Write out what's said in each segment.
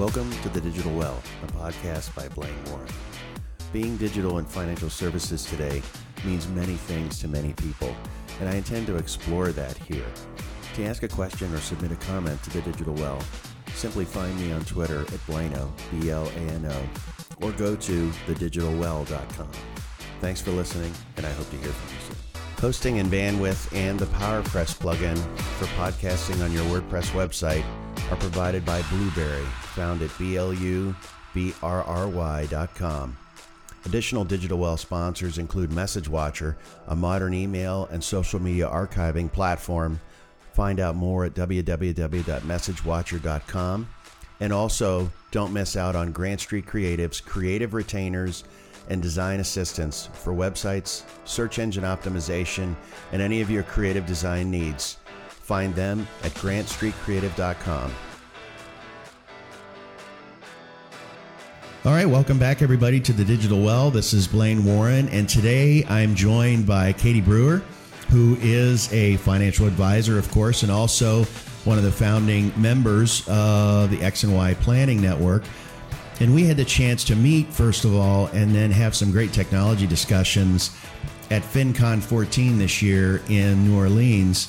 Welcome to The Digital Well, a podcast by Blane Warrene. Being digital in financial services today means many things to many people, and I intend to explore that here. To ask a question or submit a comment to The Digital Well, simply find me on Twitter at Blano, B L A N O, or go to thedigitalwell.com. Thanks for listening, and I hope to hear from you soon. Hosting and bandwidth and the PowerPress plugin for podcasting on your WordPress website are provided by Blubrry, found at blubrry.com. Additional Digital Well sponsors include Message Watcher, a modern email and social media archiving platform. Find out more at www.messagewatcher.com. And also, don't miss out on Grant Street Creative's creative retainers and design assistance for websites, search engine optimization, and any of your creative design needs. Find them at grantstreetcreative.com. All right, welcome back, everybody, to the Digital Well. This is Blane Warrene, and today I'm joined by Katie Brewer, who is a financial advisor, of course, and also one of the founding members of the X and Y Planning Network. And we had the chance to meet, first of all, and then have some great technology discussions at FinCon 14 this year in New Orleans.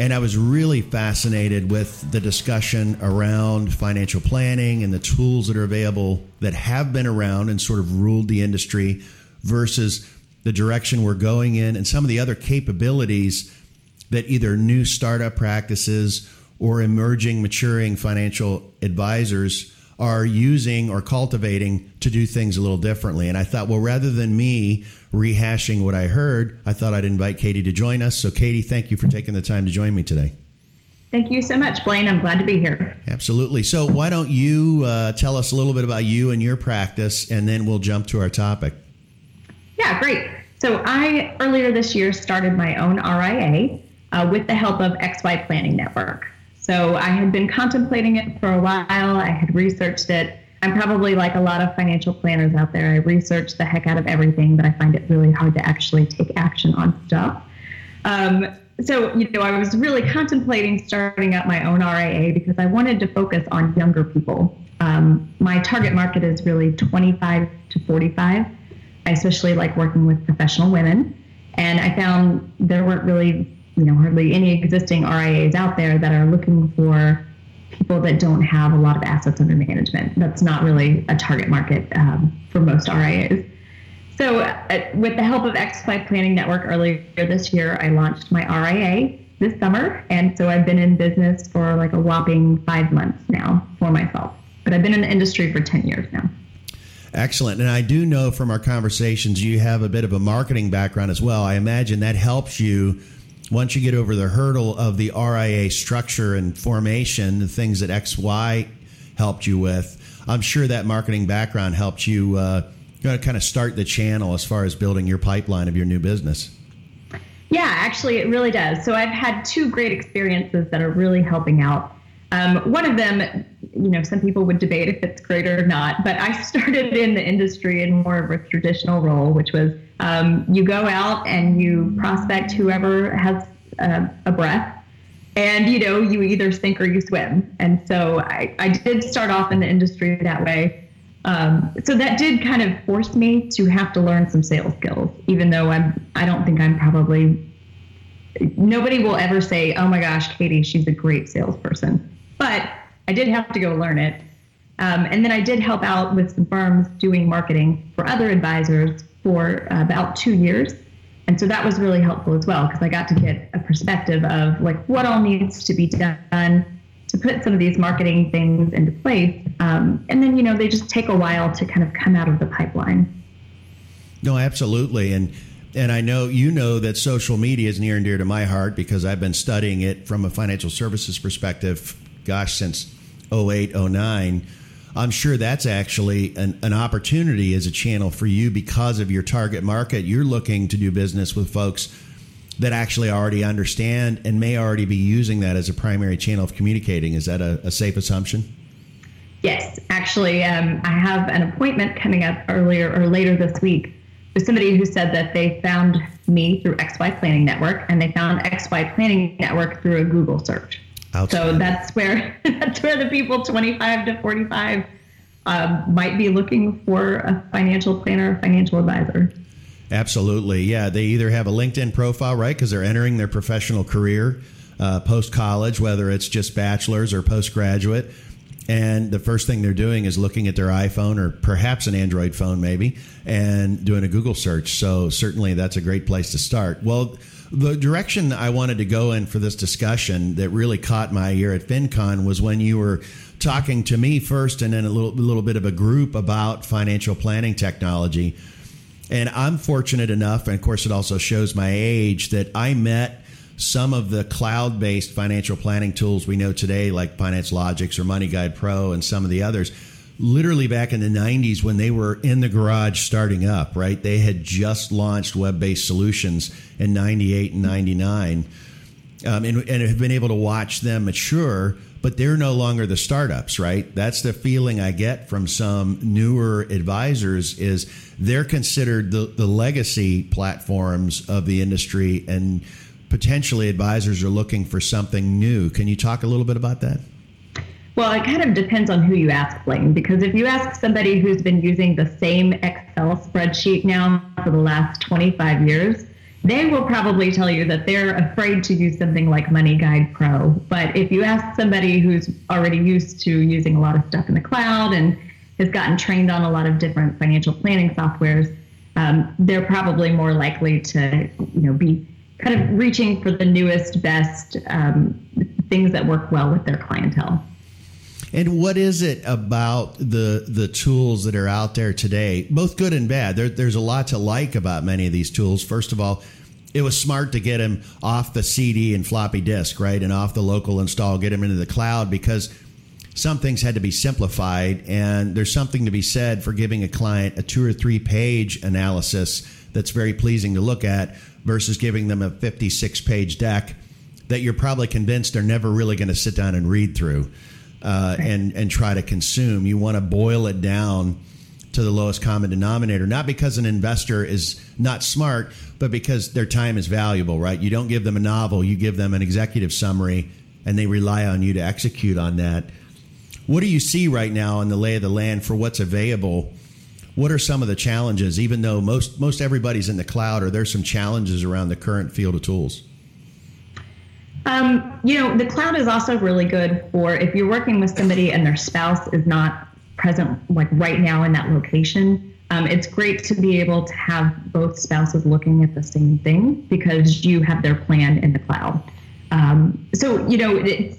And I was really fascinated with the discussion around financial planning and the tools that are available that have been around and sort of ruled the industry versus the direction we're going in and some of the other capabilities that either new startup practices or emerging, maturing financial advisors are using or cultivating to do things a little differently. And I thought, well, rather than me rehashing what I heard, I thought I'd invite Katie to join us. So, Katie, thank you for taking the time to join me today. Thank you so much, Blane. I'm glad to be here. Absolutely. So, why don't you uh, tell us a little bit about you and your practice, and then we'll jump to our topic. Yeah, great. So, I earlier this year started my own RIA uh, with the help of XY Planning Network. So I had been contemplating it for a while. I had researched it. I'm probably like a lot of financial planners out there. I research the heck out of everything, but I find it really hard to actually take action on stuff. Um, so, you know, I was really contemplating starting up my own RIA because I wanted to focus on younger people. Um, my target market is really 25 to 45. I especially like working with professional women. And I found there weren't really you know hardly any existing RIAs out there that are looking for people that don't have a lot of assets under management. That's not really a target market um, for most RIAs. So, uh, with the help of XY Planning Network earlier this year, I launched my RIA this summer, and so I've been in business for like a whopping five months now for myself. But I've been in the industry for ten years now. Excellent. And I do know from our conversations you have a bit of a marketing background as well. I imagine that helps you once you get over the hurdle of the RIA structure and formation, the things that XY helped you with, I'm sure that marketing background helped you uh, kind of start the channel as far as building your pipeline of your new business. Yeah, actually, it really does. So I've had two great experiences that are really helping out. Um, one of them, you know, some people would debate if it's great or not, but I started in the industry in more of a traditional role, which was um, you go out and you prospect whoever has a, a, breath, and you know you either sink or you swim. And so I, I did start off in the industry that way. Um, so that did kind of force me to have to learn some sales skills, even though I'm I don't think I'm probably nobody will ever say, "Oh my gosh, Katie, she's a great salesperson." But I did have to go learn it. Um, and then I did help out with some firms doing marketing for other advisors for about two years. And so that was really helpful as well because I got to get a perspective of like what all needs to be done to put some of these marketing things into place. Um, and then, you know, they just take a while to kind of come out of the pipeline. No, absolutely. And and I know you know that social media is near and dear to my heart because I've been studying it from a financial services perspective, gosh, since 08, 09 I'm sure that's actually an, an opportunity as a channel for you because of your target market. You're looking to do business with folks that actually already understand and may already be using that as a primary channel of communicating. Is that a, a safe assumption? Yes, actually, um, I have an appointment coming up earlier or later this week with somebody who said that they found me through XY Planning Network and they found XY Planning Network through a Google search. So that's where that's where the people 25 to 45 um, might be looking for a financial planner, a financial advisor. Absolutely, yeah. They either have a LinkedIn profile, right, because they're entering their professional career uh, post college, whether it's just bachelor's or postgraduate. And the first thing they're doing is looking at their iPhone or perhaps an Android phone, maybe, and doing a Google search. So, certainly, that's a great place to start. Well, the direction I wanted to go in for this discussion that really caught my ear at FinCon was when you were talking to me first and then a little, little bit of a group about financial planning technology. And I'm fortunate enough, and of course, it also shows my age, that I met some of the cloud based financial planning tools we know today, like Finance Logix or Money Guide Pro and some of the others, literally back in the 90s when they were in the garage starting up, right? They had just launched web based solutions in 98 and 99 um, and, and have been able to watch them mature but they're no longer the startups, right? That's the feeling I get from some newer advisors is they're considered the, the legacy platforms of the industry and potentially advisors are looking for something new. Can you talk a little bit about that? Well, it kind of depends on who you ask, Blane, because if you ask somebody who's been using the same Excel spreadsheet now for the last 25 years, they will probably tell you that they're afraid to use something like Money Guide Pro. But if you ask somebody who's already used to using a lot of stuff in the cloud and has gotten trained on a lot of different financial planning softwares, um, they're probably more likely to, you know, be kind of reaching for the newest, best um, things that work well with their clientele. And what is it about the the tools that are out there today, both good and bad? There, there's a lot to like about many of these tools. First of all, it was smart to get them off the CD and floppy disk, right, and off the local install, get them into the cloud because some things had to be simplified. And there's something to be said for giving a client a two or three page analysis that's very pleasing to look at versus giving them a 56 page deck that you're probably convinced they're never really going to sit down and read through uh, and and try to consume. You want to boil it down to the lowest common denominator, not because an investor is not smart, but because their time is valuable, right? You don't give them a novel, you give them an executive summary, and they rely on you to execute on that. What do you see right now in the lay of the land for what's available? What are some of the challenges? Even though most most everybody's in the cloud, are there some challenges around the current field of tools? Um, you know, the cloud is also really good for if you're working with somebody and their spouse is not present, like right now in that location. Um, it's great to be able to have both spouses looking at the same thing because you have their plan in the cloud. Um, so, you know, it's,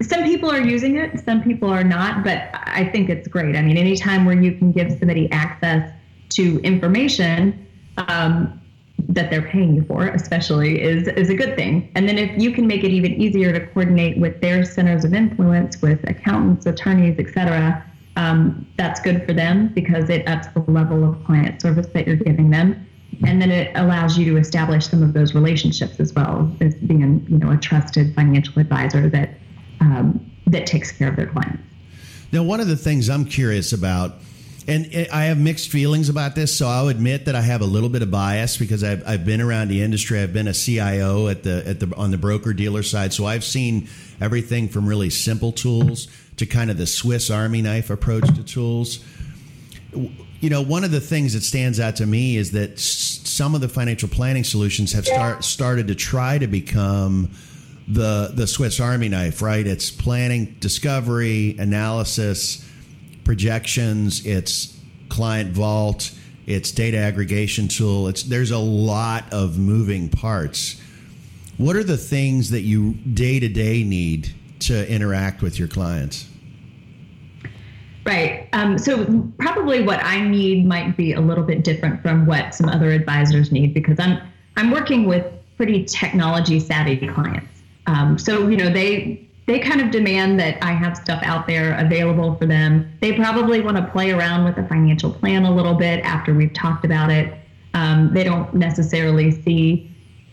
some people are using it, some people are not, but I think it's great. I mean, anytime where you can give somebody access to information, um, that they're paying you for, especially, is is a good thing. And then if you can make it even easier to coordinate with their centers of influence, with accountants, attorneys, et cetera, um, that's good for them because it ups the level of client service that you're giving them. And then it allows you to establish some of those relationships as well as being, you know, a trusted financial advisor that um, that takes care of their clients. Now, one of the things I'm curious about and I have mixed feelings about this, so I'll admit that I have a little bit of bias because I've, I've been around the industry. I've been a CIO at the at the on the broker dealer side, so I've seen everything from really simple tools to kind of the Swiss Army knife approach to tools. You know, one of the things that stands out to me is that some of the financial planning solutions have start, started to try to become the the Swiss Army knife. Right? It's planning, discovery, analysis projections, it's client vault, it's data aggregation tool. It's there's a lot of moving parts. What are the things that you day to day need to interact with your clients? Right. Um, so probably what I need might be a little bit different from what some other advisors need because I'm I'm working with pretty technology savvy clients. Um, so you know they they kind of demand that I have stuff out there available for them. They probably want to play around with the financial plan a little bit after we've talked about it. Um, they don't necessarily see,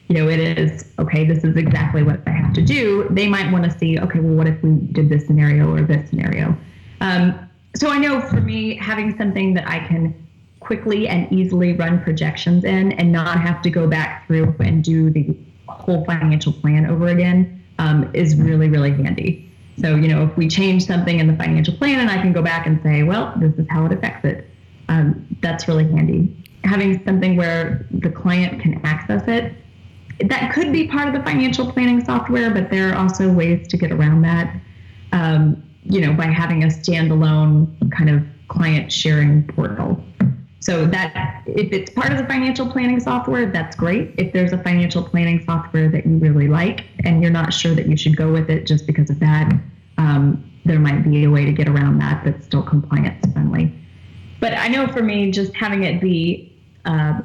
you know, it is okay. This is exactly what I have to do. They might want to see, okay, well, what if we did this scenario or this scenario? Um, so I know for me, having something that I can quickly and easily run projections in and not have to go back through and do the whole financial plan over again um, is really, really handy. So, you know, if we change something in the financial plan and I can go back and say, well, this is how it affects it, um, that's really handy. Having something where the client can access it, that could be part of the financial planning software, but there are also ways to get around that, um, you know, by having a standalone kind of client sharing portal. So that if it's part of the financial planning software, that's great. If there's a financial planning software that you really like and you're not sure that you should go with it just because of that, um, there might be a way to get around that that's still compliance friendly. But I know for me, just having it be, uh,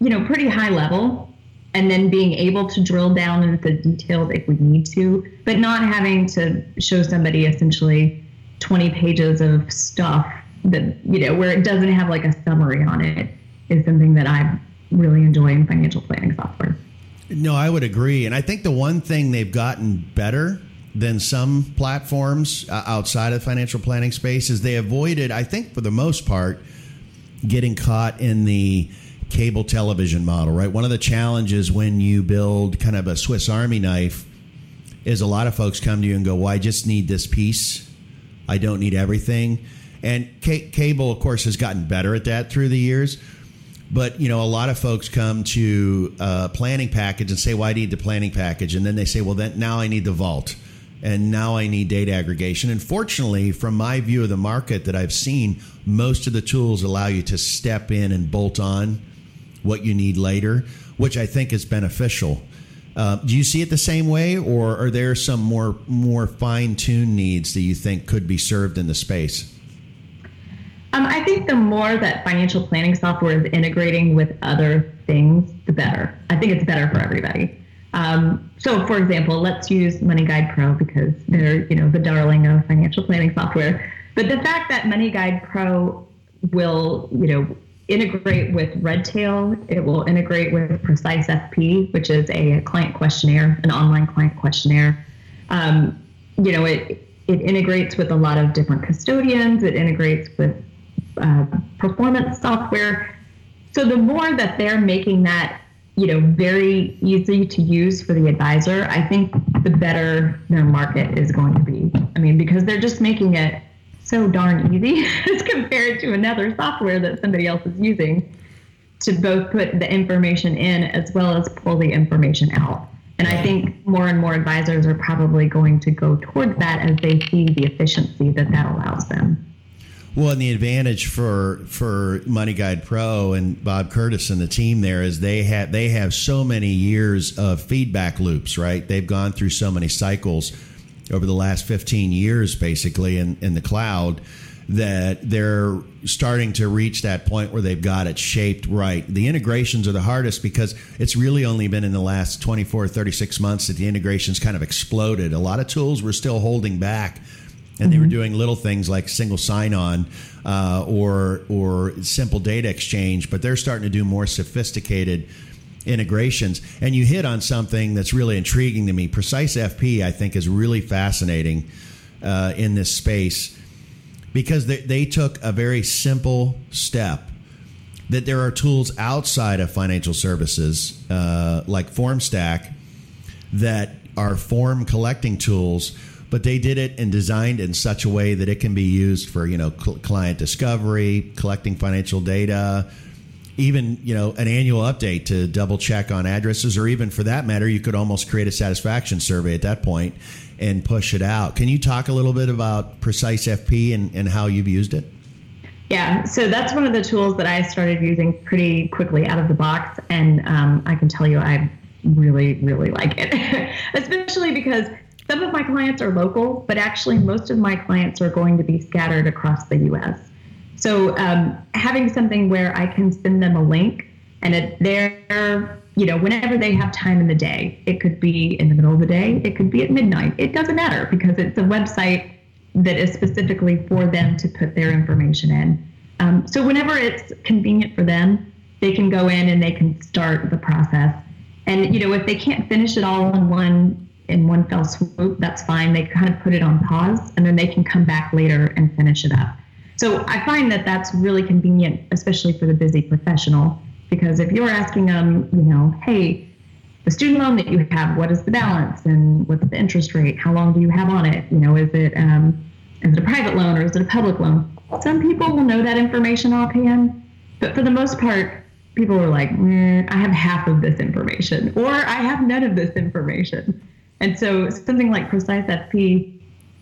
you know, pretty high level, and then being able to drill down into the details if we need to, but not having to show somebody essentially 20 pages of stuff that you know where it doesn't have like a summary on it is something that I really enjoy in financial planning software. No, I would agree, and I think the one thing they've gotten better than some platforms uh, outside of the financial planning space is they avoided, I think, for the most part, getting caught in the cable television model. Right, one of the challenges when you build kind of a Swiss Army knife is a lot of folks come to you and go, "Well, I just need this piece. I don't need everything." And c- cable, of course, has gotten better at that through the years. But you know, a lot of folks come to a planning package and say, "Well, I need the planning package," and then they say, "Well, then now I need the vault." and now I need data aggregation. And fortunately, from my view of the market that I've seen, most of the tools allow you to step in and bolt on what you need later, which I think is beneficial. Uh, do you see it the same way, or are there some more more fine tuned needs that you think could be served in the space? Um, I think the more that financial planning software is integrating with other things, the better. I think it's better for everybody. Um, so, for example, let's use Money Guide Pro because they're you know the darling of financial planning software. But the fact that Money Guide Pro will you know integrate with Redtail, it will integrate with Precise FP, which is a client questionnaire, an online client questionnaire. Um, you know, it it integrates with a lot of different custodians. It integrates with uh, performance software. So the more that they're making that, you know, very easy to use for the advisor, I think the better their market is going to be. I mean, because they're just making it so darn easy as compared to another software that somebody else is using to both put the information in as well as pull the information out. And I think more and more advisors are probably going to go towards that as they see the efficiency that that allows them. Well, and the advantage for for Money Guide Pro and Bob Curtis and the team there is they have they have so many years of feedback loops, right? They've gone through so many cycles over the last 15 years, basically, in, in the cloud, that they're starting to reach that point where they've got it shaped right. The integrations are the hardest because it's really only been in the last 24, 36 months that the integrations kind of exploded. A lot of tools were still holding back and they were mm-hmm. doing little things like single sign-on uh, or or simple data exchange, but they're starting to do more sophisticated integrations. And you hit on something that's really intriguing to me. Precise FP, I think, is really fascinating uh, in this space because they, they took a very simple step that there are tools outside of financial services uh, like FormStack that are form collecting tools but they did it and designed in such a way that it can be used for you know cl- client discovery collecting financial data even you know an annual update to double check on addresses or even for that matter you could almost create a satisfaction survey at that point and push it out. Can you talk a little bit about precise fp and, and how you've used it? Yeah. So that's one of the tools that i started using pretty quickly out of the box and um, i can tell you i really really like it. Especially because some of my clients are local but actually most of my clients are going to be scattered across the us so um, having something where I can send them a link and it, they're, you know, whenever they have time in the day, it could be in the middle of the day, it could be at midnight. It doesn't matter because it's a website that is specifically for them to put their information in. Um, so whenever it's convenient for them, they can go in and they can start the process. And you know, if they can't finish it all in one in one fell swoop, that's fine. They kind of put it on pause, and then they can come back later and finish it up. So I find that that's really convenient, especially for the busy professional, because if you're asking them, you know, hey, the student loan that you have, what is the balance and what's the interest rate? How long do you have on it? You know, is it um, is it a private loan or is it a public loan? Some people will know that information offhand, but for the most part, people are like, mm, I have half of this information, or I have none of this information. And so something like Precise FP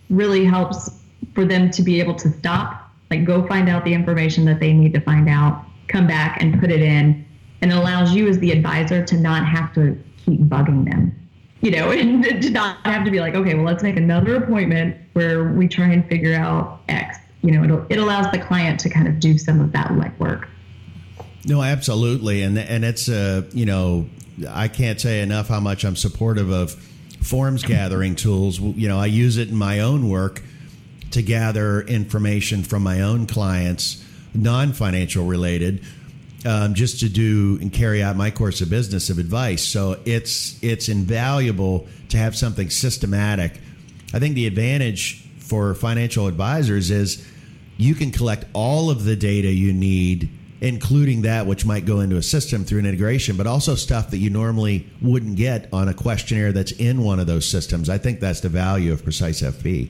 really helps for them to be able to stop, like go find out the information that they need to find out, come back and put it in, and it allows you as the advisor to not have to keep bugging them. You know, and to not have to be like, okay, well, let's make another appointment where we try and figure out X. You know, it it allows the client to kind of do some of that legwork. No, absolutely, and and it's uh, you know, I can't say enough how much I'm supportive of forms gathering tools. You know, I use it in my own work to gather information from my own clients, non financial related, um, just to do and carry out my course of business of advice. So it's it's invaluable to have something systematic. I think the advantage for financial advisors is you can collect all of the data you need including that which might go into a system through an integration, but also stuff that you normally wouldn't get on a questionnaire that's in one of those systems. I think that's the value of Precise FP.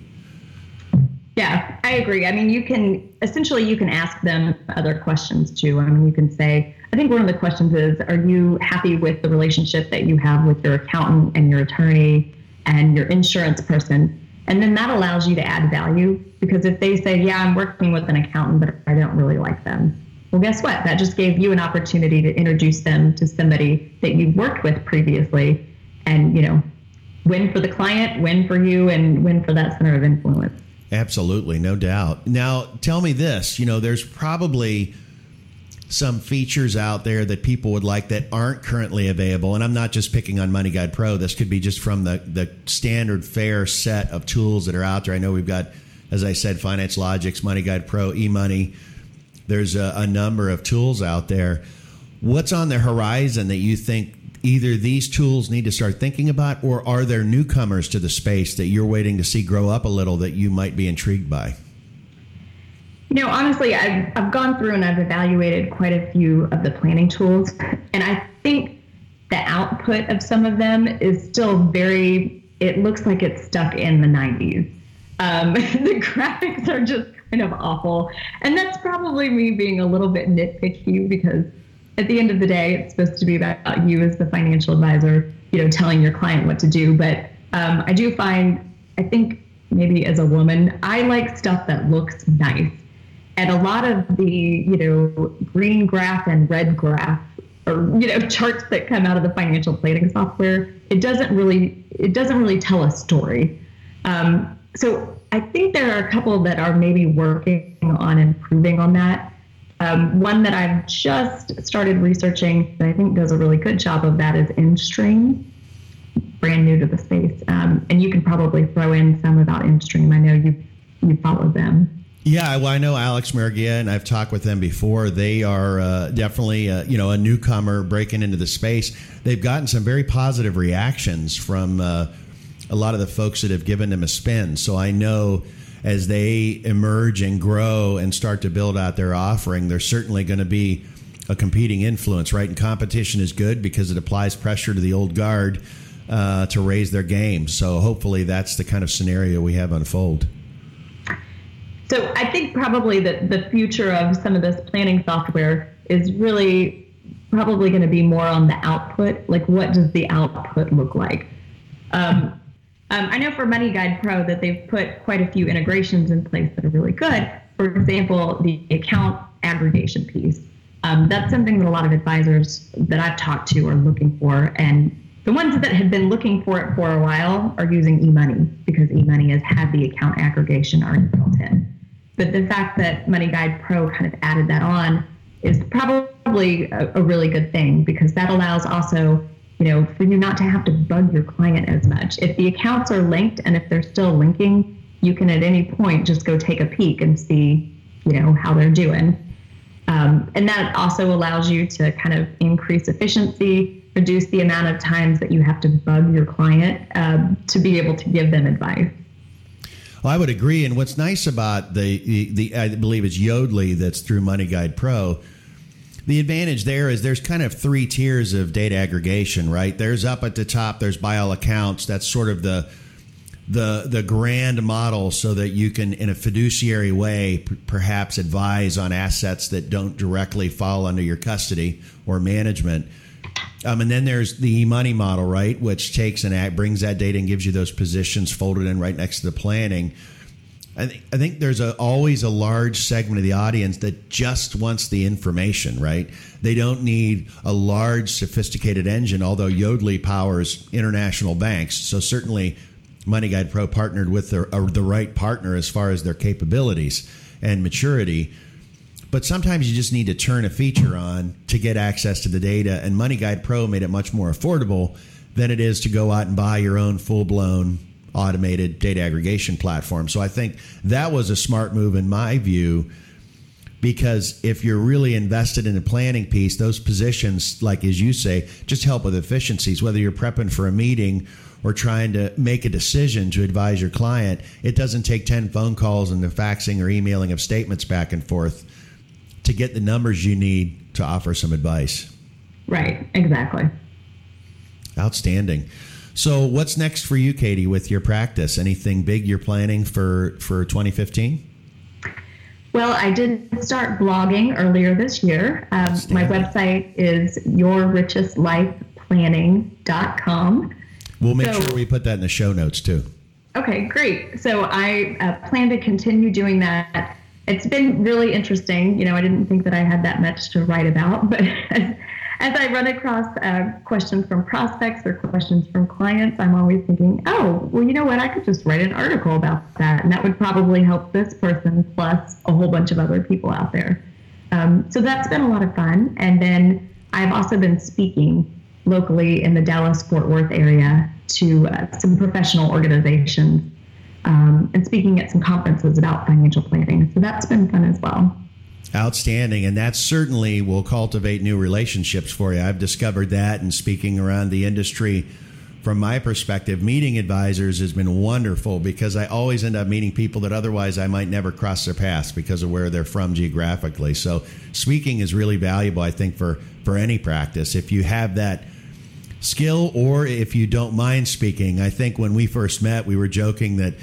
Yeah, I agree. I mean, you can essentially you can ask them other questions too. I mean, you can say, I think one of the questions is, are you happy with the relationship that you have with your accountant and your attorney and your insurance person? And then that allows you to add value because if they say, yeah, I'm working with an accountant, but I don't really like them, well, guess what? That just gave you an opportunity to introduce them to somebody that you've worked with previously and, you know, win for the client, win for you, and win for that center of influence. Absolutely, no doubt. Now, tell me this you know, there's probably some features out there that people would like that aren't currently available. And I'm not just picking on Money Guide Pro. This could be just from the, the standard fair set of tools that are out there. I know we've got, as I said, Finance Logix, Money Guide Pro, eMoney there's a, a number of tools out there. What's on the horizon that you think either these tools need to start thinking about, or are there newcomers to the space that you're waiting to see grow up a little that you might be intrigued by? You know, honestly, I've, I've gone through and I've evaluated quite a few of the planning tools, and I think the output of some of them is still very, it looks like it's stuck in the 90s. Um, the graphics are just kind of awful. And that's probably me being a little bit nitpicky because at the end of the day, it's supposed to be about you as the financial advisor, you know, telling your client what to do. But um, I do find, I think maybe as a woman, I like stuff that looks nice. And a lot of the, you know, green graph and red graph or you know charts that come out of the financial planning software it doesn't really it doesn't really tell a story um, so I think there are a couple that are maybe working on improving on that. Um, one that I've just started researching that I think does a really good job of that is InStream, brand new to the space. Um, and you can probably throw in some about InStream. I know you you follow them. Yeah, well, I know Alex Murguia, and I've talked with them before. They are uh, definitely, uh, you know, a newcomer breaking into the space. They've gotten some very positive reactions from uh, a lot of the folks that have given them a spin. So I know as they emerge and grow and start to build out their offering, there's certainly going to be a competing influence, right? And competition is good because it applies pressure to the old guard uh, to raise their game. So hopefully that's the kind of scenario we have unfold. So I think probably that the future of some of this planning software is really probably going to be more on the output. Like, what does the output look like? Um, um, I know for MoneyGuide Pro that they've put quite a few integrations in place that are really good. For example, the account aggregation piece. Um, that's something that a lot of advisors that I've talked to are looking for. And the ones that have been looking for it for a while are using eMoney because eMoney has had the account aggregation already built in. But the fact that MoneyGuide Pro kind of added that on is probably a, a really good thing because that allows also you know, for you not to have to bug your client as much. If the accounts are linked and if they're still linking, you can at any point just go take a peek and see, you know, how they're doing. Um, and that also allows you to kind of increase efficiency, reduce the amount of times that you have to bug your client um, to be able to give them advice. Well, I would agree. And what's nice about the, the, the I believe it's Yodlee that's through Money Guide Pro the advantage there is there's kind of three tiers of data aggregation, right? There's up at the top, there's ByAllAccounts. That's sort of the the the grand model so that you can in a fiduciary way p- perhaps advise on assets that don't directly fall under your custody or management um, and then there's the e money model right which takes and brings that data and gives you those positions folded in right next to the planning I think, I think there's a, always a large segment of the audience that just wants the information, right? They don't need a large, sophisticated engine, although Yodlee powers international banks. So certainly Money Guide Pro partnered with the, uh, the right partner as far as their capabilities and maturity. But sometimes you just need to turn a feature on to get access to the data, and Money Guide Pro made it much more affordable than it is to go out and buy your own full blown automated data aggregation platform. So I think that was a smart move in my view because if you're really invested in the planning piece, those positions, like as you say, just help with efficiencies, whether you're prepping for a meeting or trying to make a decision to advise your client, it doesn't take 10 phone calls and the faxing or emailing of statements back and forth to get the numbers you need to offer some advice. Right, exactly. Outstanding. So, what's next for you, Katie, with your practice? Anything big you're planning for for 2015? Well, I did start blogging earlier this year. Um, my website is yourrichestlifeplanning.com. We'll make so, sure we put that in the show notes too. Okay, great. So I uh, plan to continue doing that. It's been really interesting. You know, I didn't think that I had that much to write about, but as, I run across uh, questions from prospects or questions from clients, I'm always thinking, oh, well, you know what? I could just write an article about that, and that would probably help this person plus a whole bunch of other people out there. Um, so that's been a lot of fun. And then I've also been speaking locally in the Dallas Fort Worth area to uh, some professional organizations um, and speaking at some conferences about financial planning. So that's been fun as well. Outstanding. And that certainly will cultivate new relationships for you. I've discovered that and speaking around the industry from my perspective, meeting advisors has been wonderful because I always end up meeting people that otherwise I might never cross their paths because of where they're from geographically. So speaking is really valuable, I think, for, for any practice. If you have that skill or if you don't mind speaking. I think when we first met, we were joking that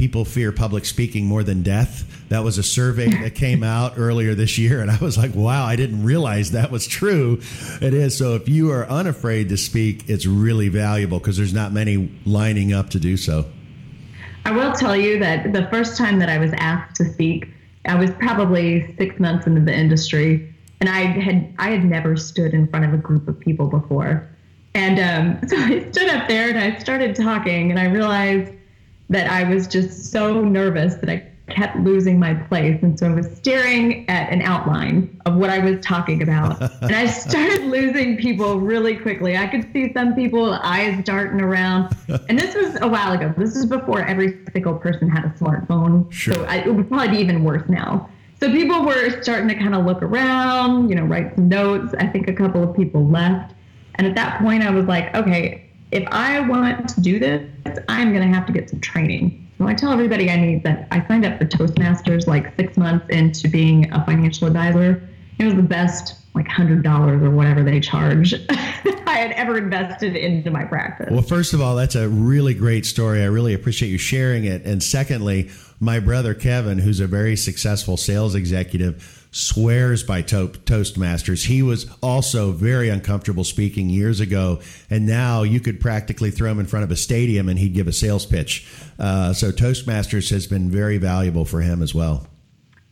people fear public speaking more than death. That was a survey that came out earlier this year, and I was like, wow, I didn't realize that was true. It is. So if you are unafraid to speak, it's really valuable because there's not many lining up to do so. I will tell you that the first time that I was asked to speak, I was probably six months into the industry, and I had I had never stood in front of a group of people before. And um, so I stood up there and I started talking, and I realized that I was just so nervous that I kept losing my place. And so I was staring at an outline of what I was talking about. and I started losing people really quickly. I could see some people eyes darting around. And this was a while ago. This is before every single person had a smartphone. Sure. So I, it would probably be even worse now. So people were starting to kind of look around, you know, write some notes. I think a couple of people left. And at that point, I was like, okay, if I want to do this, I'm going to have to get some training. So I tell everybody I need that. I signed up for Toastmasters like six months into being a financial advisor. It was the best, like hundred dollars or whatever they charge I had ever invested into my practice. Well, first of all, that's a really great story. I really appreciate you sharing it. And secondly, my brother Kevin, who's a very successful sales executive swears by to- Toastmasters. He was also very uncomfortable speaking years ago, and now you could practically throw him in front of a stadium and he'd give a sales pitch. Uh, so Toastmasters has been very valuable for him as well.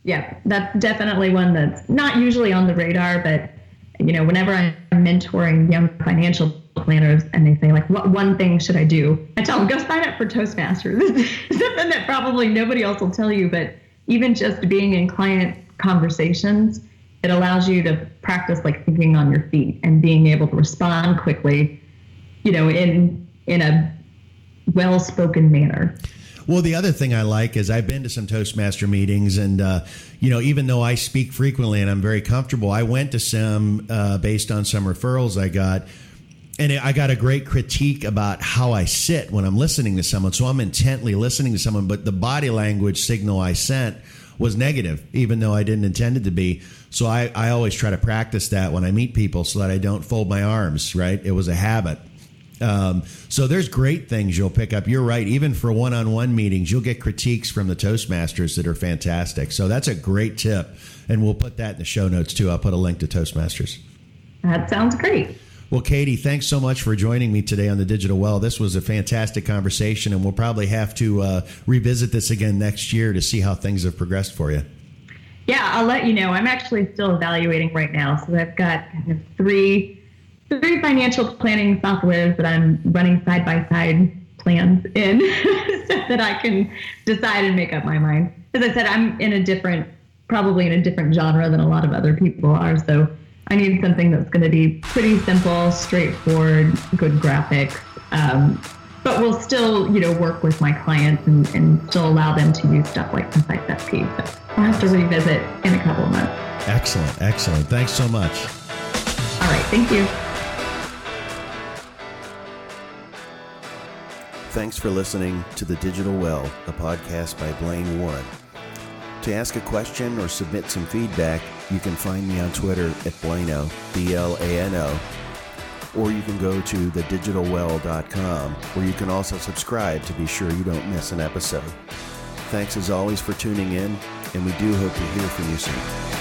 Yeah, that's definitely one that's not usually on the radar, but you know, whenever I'm mentoring young financial planners and they say like, "What one thing should I do?" I tell them, "Go sign up for Toastmasters." Something that probably nobody else will tell you, but even just being in client conversations, it allows you to practice like thinking on your feet and being able to respond quickly, you know, in in a well-spoken manner. Well, the other thing I like is I've been to some Toastmaster meetings, and uh, you know, even though I speak frequently and I'm very comfortable, I went to some uh, based on some referrals I got, and I got a great critique about how I sit when I'm listening to someone. So I'm intently listening to someone, but the body language signal I sent was negative, even though I didn't intend it to be. So I, I always try to practice that when I meet people so that I don't fold my arms, right? It was a habit. Um, so there's great things you'll pick up. You're right. Even for one-on-one meetings, you'll get critiques from the Toastmasters that are fantastic. So that's a great tip, and we'll put that in the show notes too. I'll put a link to Toastmasters. That sounds great. Well, Katie, thanks so much for joining me today on the Digital Well. This was a fantastic conversation, and we'll probably have to uh, revisit this again next year to see how things have progressed for you. Yeah, I'll let you know. I'm actually still evaluating right now, so I've got kind of three three financial planning softwares that I'm running side by side plans in, so that I can decide and make up my mind. As I said, I'm in a different, probably in a different genre than a lot of other people are, so I need something that's going to be pretty simple, straightforward, good graphics, um, but will still, you know, work with my clients and, and still allow them to use stuff like Concise FP. So I'll have to revisit in a couple of months. Excellent, excellent. Thanks so much. All right, thank you. Thanks for listening to The Digital Well, a podcast by Blane Warrene. To ask a question or submit some feedback, you can find me on Twitter at Blano, B L A N O, or you can go to thedigitalwell.com, where you can also subscribe to be sure you don't miss an episode. Thanks as always for tuning in, and we do hope to hear from you soon.